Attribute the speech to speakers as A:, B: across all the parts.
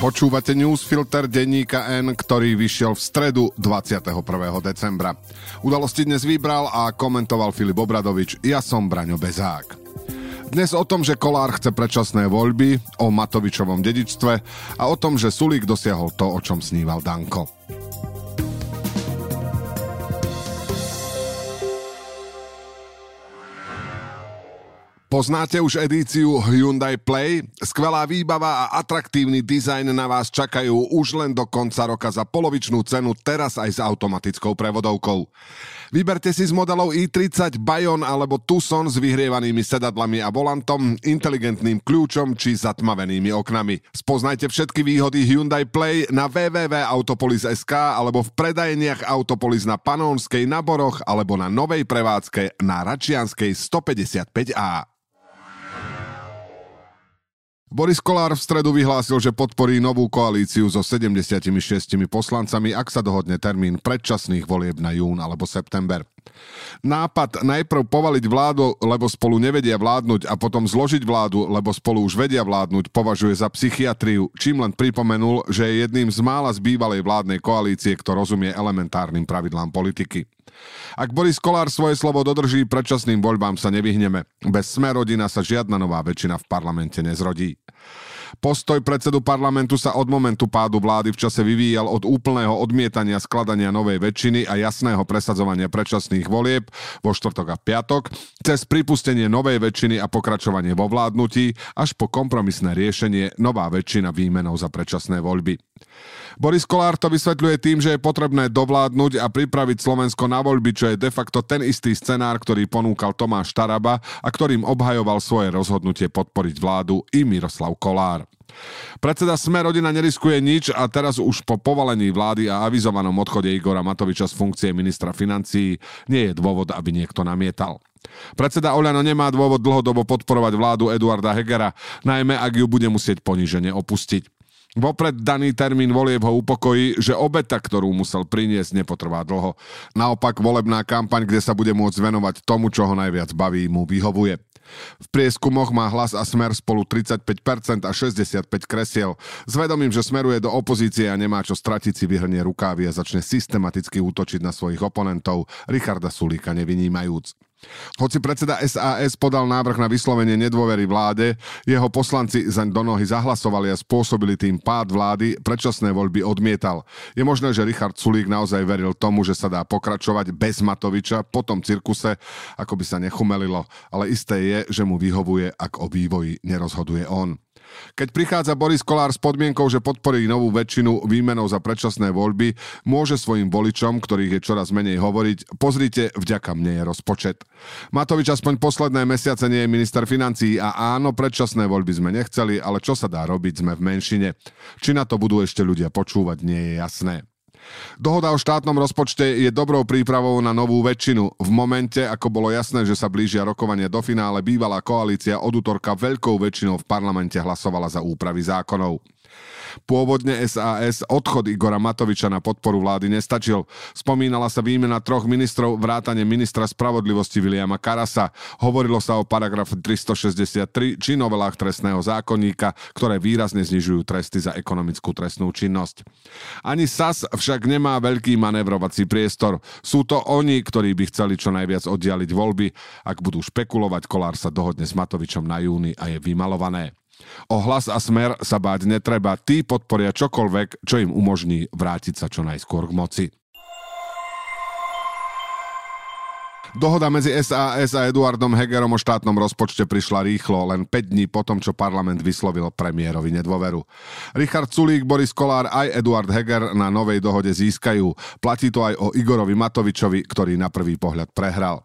A: Počúvate newsfilter denníka N, ktorý vyšiel v stredu 21. decembra. Udalosti dnes vybral a komentoval Filip Obradovič, ja som Braňo Bezák. Dnes o tom, že Kolár chce predčasné voľby, o Matovičovom dedičstve a o tom, že Sulík dosiahol to, o čom sníval Danko. Poznáte už edíciu Hyundai Play? Skvelá výbava a atraktívny dizajn na vás čakajú už len do konca roka za polovičnú cenu, teraz aj s automatickou prevodovkou. Vyberte si z modelov i30 Bayon alebo Tucson s vyhrievanými sedadlami a volantom, inteligentným kľúčom či zatmavenými oknami. Spoznajte všetky výhody Hyundai Play na www.autopolis.sk alebo v predajeniach Autopolis na Panónskej, na Boroch alebo na novej prevádzke na Račianskej 155A. Boris Kolár v stredu vyhlásil, že podporí novú koalíciu so 76 poslancami, ak sa dohodne termín predčasných volieb na jún alebo september. Nápad najprv povaliť vládu, lebo spolu nevedia vládnuť a potom zložiť vládu, lebo spolu už vedia vládnuť, považuje za psychiatriu, čím len pripomenul, že je jedným z mála z bývalej vládnej koalície, kto rozumie elementárnym pravidlám politiky. Ak Boris Kolár svoje slovo dodrží, predčasným voľbám sa nevyhneme. Bez sme rodina sa žiadna nová väčšina v parlamente nezrodí. Postoj predsedu parlamentu sa od momentu pádu vlády v čase vyvíjal od úplného odmietania skladania novej väčšiny a jasného presadzovania predčasných volieb vo štvrtok a piatok, cez pripustenie novej väčšiny a pokračovanie vo vládnutí, až po kompromisné riešenie nová väčšina výmenou za predčasné voľby. Boris Kolár to vysvetľuje tým, že je potrebné dovládnuť a pripraviť Slovensko na voľby, čo je de facto ten istý scenár, ktorý ponúkal Tomáš Taraba a ktorým obhajoval svoje rozhodnutie podporiť vládu i Miroslav Kolár. Predseda Sme rodina neriskuje nič a teraz už po povalení vlády a avizovanom odchode Igora Matoviča z funkcie ministra financií nie je dôvod, aby niekto namietal. Predseda Oľano nemá dôvod dlhodobo podporovať vládu Eduarda Hegera, najmä ak ju bude musieť ponížene opustiť. Vopred daný termín volieb ho upokojí, že obeta, ktorú musel priniesť, nepotrvá dlho. Naopak volebná kampaň, kde sa bude môcť venovať tomu, čo ho najviac baví, mu vyhovuje. V prieskumoch má hlas a smer spolu 35% a 65 kresiel. S vedomím, že smeruje do opozície a nemá čo stratiť si vyhrnie rukávy a začne systematicky útočiť na svojich oponentov, Richarda Sulíka nevynímajúc. Hoci predseda SAS podal návrh na vyslovenie nedôvery vláde, jeho poslanci zaň do nohy zahlasovali a spôsobili tým pád vlády, predčasné voľby odmietal. Je možné, že Richard Sulík naozaj veril tomu, že sa dá pokračovať bez Matoviča po tom cirkuse, ako by sa nechumelilo, ale isté je, že mu vyhovuje, ak o vývoji nerozhoduje on. Keď prichádza Boris Kolár s podmienkou, že podporí novú väčšinu výmenou za predčasné voľby, môže svojim voličom, ktorých je čoraz menej hovoriť, pozrite, vďaka mne je rozpočet. Matovič aspoň posledné mesiace nie je minister financií a áno, predčasné voľby sme nechceli, ale čo sa dá robiť, sme v menšine. Či na to budú ešte ľudia počúvať, nie je jasné. Dohoda o štátnom rozpočte je dobrou prípravou na novú väčšinu. V momente, ako bolo jasné, že sa blížia rokovanie do finále, bývalá koalícia od útorka veľkou väčšinou v parlamente hlasovala za úpravy zákonov. Pôvodne SAS odchod Igora Matoviča na podporu vlády nestačil. Spomínala sa výmena troch ministrov, vrátane ministra spravodlivosti Viliama Karasa. Hovorilo sa o paragraf 363 či novelách trestného zákonníka, ktoré výrazne znižujú tresty za ekonomickú trestnú činnosť. Ani SAS však nemá veľký manevrovací priestor. Sú to oni, ktorí by chceli čo najviac oddialiť voľby. Ak budú špekulovať, Kolár sa dohodne s Matovičom na júni a je vymalované. O hlas a smer sa báť netreba, tí podporia čokoľvek, čo im umožní vrátiť sa čo najskôr k moci. Dohoda medzi SAS a Eduardom Hegerom o štátnom rozpočte prišla rýchlo, len 5 dní potom, čo parlament vyslovil premiérovi nedôveru. Richard Sulík, Boris Kolár aj Eduard Heger na novej dohode získajú. Platí to aj o Igorovi Matovičovi, ktorý na prvý pohľad prehral.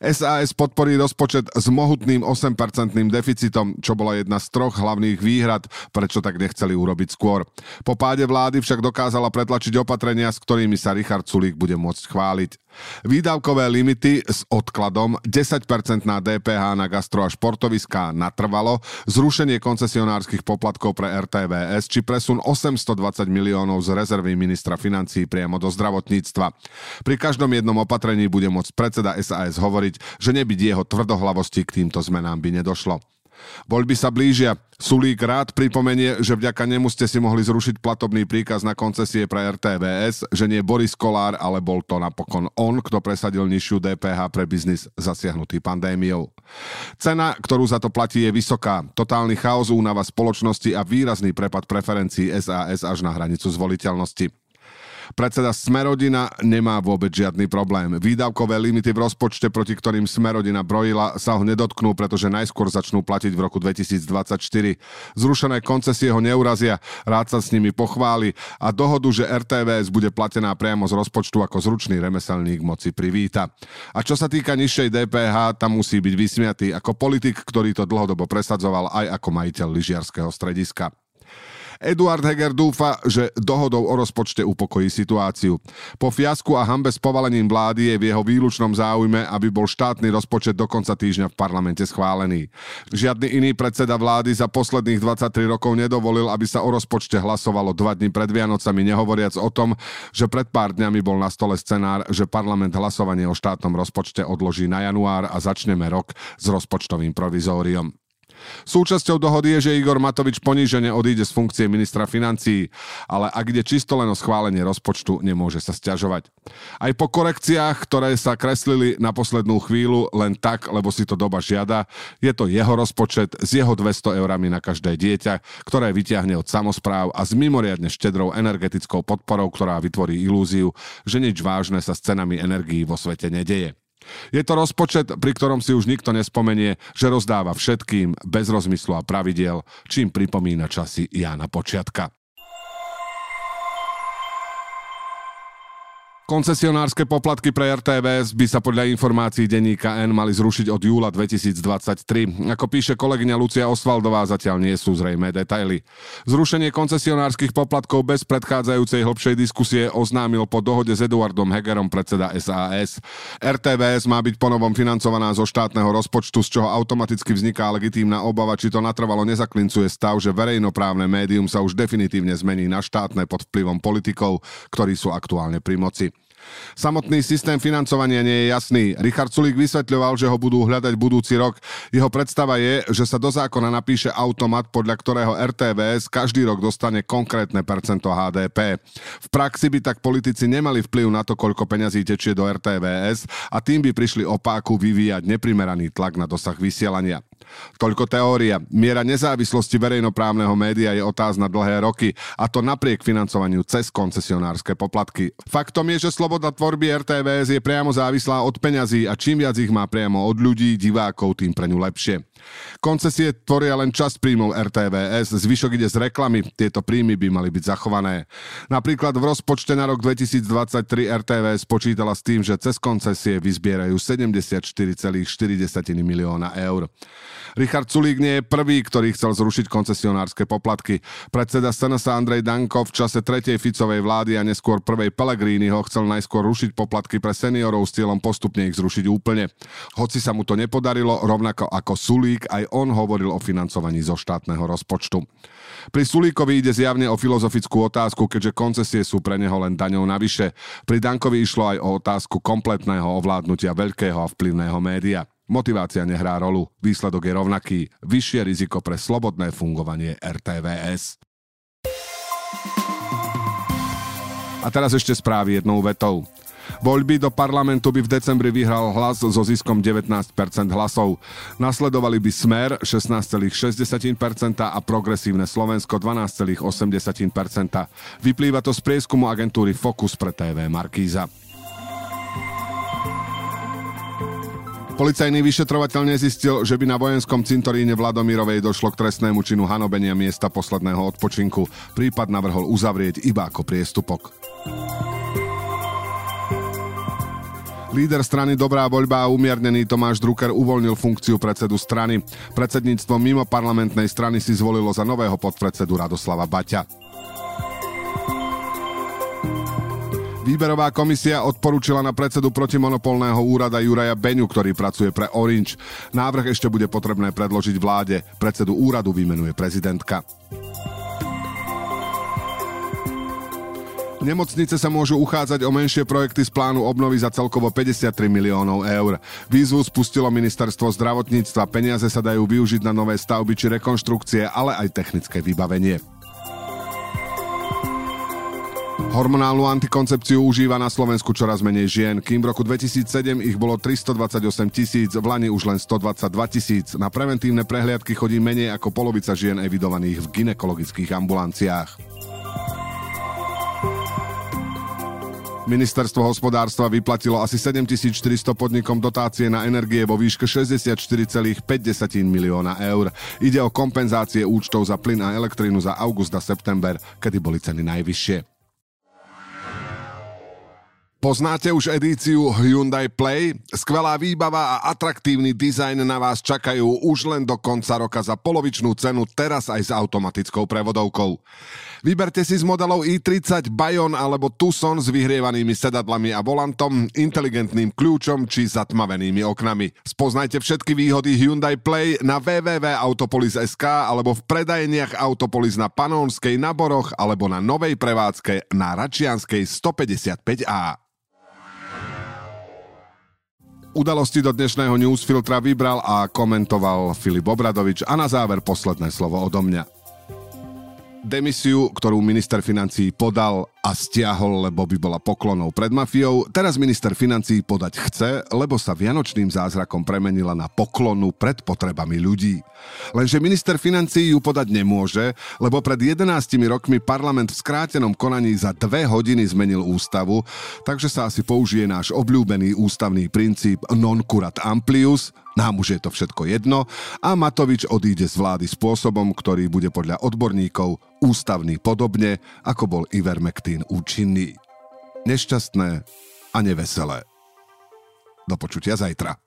A: SAS podporí rozpočet s mohutným 8% deficitom, čo bola jedna z troch hlavných výhrad, prečo tak nechceli urobiť skôr. Po páde vlády však dokázala pretlačiť opatrenia, s ktorými sa Richard Sulík bude môcť chváliť. Výdavkové limity s odkladom 10% na DPH na gastro a športoviská natrvalo, zrušenie koncesionárskych poplatkov pre RTVS či presun 820 miliónov z rezervy ministra financí priamo do zdravotníctva. Pri každom jednom opatrení bude môcť predseda SAS hovoriť, že nebyť jeho tvrdohlavosti k týmto zmenám by nedošlo. Voľby sa blížia. Sulík rád pripomenie, že vďaka nemu ste si mohli zrušiť platobný príkaz na koncesie pre RTVS, že nie Boris Kolár, ale bol to napokon on, kto presadil nižšiu DPH pre biznis zasiahnutý pandémiou. Cena, ktorú za to platí, je vysoká. Totálny chaos únava spoločnosti a výrazný prepad preferencií SAS až na hranicu zvoliteľnosti. Predseda Smerodina nemá vôbec žiadny problém. Výdavkové limity v rozpočte, proti ktorým Smerodina brojila, sa ho nedotknú, pretože najskôr začnú platiť v roku 2024. Zrušené koncesie ho neurazia, rád sa s nimi pochváli a dohodu, že RTVS bude platená priamo z rozpočtu ako zručný remeselník moci privíta. A čo sa týka nižšej DPH, tam musí byť vysmiatý ako politik, ktorý to dlhodobo presadzoval aj ako majiteľ lyžiarského strediska. Eduard Heger dúfa, že dohodou o rozpočte upokojí situáciu. Po fiasku a hambe s povalením vlády je v jeho výlučnom záujme, aby bol štátny rozpočet do konca týždňa v parlamente schválený. Žiadny iný predseda vlády za posledných 23 rokov nedovolil, aby sa o rozpočte hlasovalo dva dní pred Vianocami, nehovoriac o tom, že pred pár dňami bol na stole scenár, že parlament hlasovanie o štátnom rozpočte odloží na január a začneme rok s rozpočtovým provizóriom. Súčasťou dohody je, že Igor Matovič ponížene odíde z funkcie ministra financií, ale ak ide čisto len o schválenie rozpočtu, nemôže sa stiažovať. Aj po korekciách, ktoré sa kreslili na poslednú chvíľu len tak, lebo si to doba žiada, je to jeho rozpočet s jeho 200 eurami na každé dieťa, ktoré vyťahne od samozpráv a s mimoriadne štedrou energetickou podporou, ktorá vytvorí ilúziu, že nič vážne sa s cenami energií vo svete nedeje. Je to rozpočet, pri ktorom si už nikto nespomenie, že rozdáva všetkým bez rozmyslu a pravidiel, čím pripomína časy Jána Počiatka. Koncesionárske poplatky pre RTVS by sa podľa informácií denníka N mali zrušiť od júla 2023. Ako píše kolegyňa Lucia Osvaldová, zatiaľ nie sú zrejme detaily. Zrušenie koncesionárskych poplatkov bez predchádzajúcej hlbšej diskusie oznámil po dohode s Eduardom Hegerom predseda SAS. RTVS má byť ponovom financovaná zo štátneho rozpočtu, z čoho automaticky vzniká legitímna obava, či to natrvalo nezaklincuje stav, že verejnoprávne médium sa už definitívne zmení na štátne pod vplyvom politikov, ktorí sú aktuálne pri moci. Samotný systém financovania nie je jasný. Richard Sulík vysvetľoval, že ho budú hľadať budúci rok. Jeho predstava je, že sa do zákona napíše automat, podľa ktorého RTVS každý rok dostane konkrétne percento HDP. V praxi by tak politici nemali vplyv na to, koľko peňazí tečie do RTVS a tým by prišli opáku vyvíjať neprimeraný tlak na dosah vysielania. Toľko teória. Miera nezávislosti verejnoprávneho média je otázna dlhé roky a to napriek financovaniu cez koncesionárske poplatky. Faktom je, že sloboda tvorby RTVS je priamo závislá od peňazí a čím viac ich má priamo od ľudí, divákov, tým pre ňu lepšie. Koncesie tvoria len časť príjmov RTVS, zvyšok ide z reklamy, tieto príjmy by mali byť zachované. Napríklad v rozpočte na rok 2023 RTVS počítala s tým, že cez koncesie vyzbierajú 74,4 milióna eur. Richard Sulík nie je prvý, ktorý chcel zrušiť koncesionárske poplatky. Predseda Senasa Andrej Danko v čase tretej Ficovej vlády a neskôr prvej Pelegrini ho chcel najskôr rušiť poplatky pre seniorov s cieľom postupne ich zrušiť úplne. Hoci sa mu to nepodarilo, rovnako ako Sulík, aj on hovoril o financovaní zo štátneho rozpočtu. Pri Sulíkovi ide zjavne o filozofickú otázku, keďže koncesie sú pre neho len daňou navyše. Pri Dankovi išlo aj o otázku kompletného ovládnutia veľkého a vplyvného média. Motivácia nehrá rolu, výsledok je rovnaký, vyššie riziko pre slobodné fungovanie RTVS. A teraz ešte správy jednou vetou. Voľby do parlamentu by v decembri vyhral hlas so ziskom 19% hlasov. Nasledovali by Smer 16,6% a Progresívne Slovensko 12,8%. Vyplýva to z prieskumu agentúry Focus pre TV Markíza. Policajný vyšetrovateľ nezistil, že by na vojenskom cintoríne Vladomírovej došlo k trestnému činu hanobenia miesta posledného odpočinku. Prípad navrhol uzavrieť iba ako priestupok. Líder strany Dobrá voľba a umiernený Tomáš Drucker uvoľnil funkciu predsedu strany. Predsedníctvo mimo parlamentnej strany si zvolilo za nového podpredsedu Radoslava Baťa. Výberová komisia odporúčila na predsedu protimonopolného úrada Juraja Beňu, ktorý pracuje pre Orange. Návrh ešte bude potrebné predložiť vláde. Predsedu úradu vymenuje prezidentka. Nemocnice sa môžu uchádzať o menšie projekty z plánu obnovy za celkovo 53 miliónov eur. Výzvu spustilo ministerstvo zdravotníctva. Peniaze sa dajú využiť na nové stavby či rekonštrukcie, ale aj technické vybavenie. Hormonálnu antikoncepciu užíva na Slovensku čoraz menej žien, kým v roku 2007 ich bolo 328 tisíc, v Lani už len 122 tisíc. Na preventívne prehliadky chodí menej ako polovica žien evidovaných v ginekologických ambulanciách. Ministerstvo hospodárstva vyplatilo asi 7400 podnikom dotácie na energie vo výške 64,5 milióna eur. Ide o kompenzácie účtov za plyn a elektrínu za august a september, kedy boli ceny najvyššie. Poznáte už edíciu Hyundai Play? Skvelá výbava a atraktívny dizajn na vás čakajú už len do konca roka za polovičnú cenu, teraz aj s automatickou prevodovkou. Vyberte si z modelov i30, Bayon alebo Tucson s vyhrievanými sedadlami a volantom, inteligentným kľúčom či zatmavenými oknami. Spoznajte všetky výhody Hyundai Play na www.autopolis.sk alebo v predajeniach Autopolis na Panónskej, na Boroch alebo na novej prevádzke na Račianskej 155A. Udalosti do dnešného newsfiltra vybral a komentoval Filip Obradovič. A na záver posledné slovo odo mňa. Demisiu, ktorú minister financí podal a stiahol, lebo by bola poklonou pred mafiou. Teraz minister financí podať chce, lebo sa vianočným zázrakom premenila na poklonu pred potrebami ľudí. Lenže minister financí ju podať nemôže, lebo pred 11 rokmi parlament v skrátenom konaní za dve hodiny zmenil ústavu, takže sa asi použije náš obľúbený ústavný princíp non curat amplius, nám už je to všetko jedno a Matovič odíde z vlády spôsobom, ktorý bude podľa odborníkov ústavný podobne, ako bol Ivermectin účinný. Nešťastné a neveselé. Do počutia zajtra.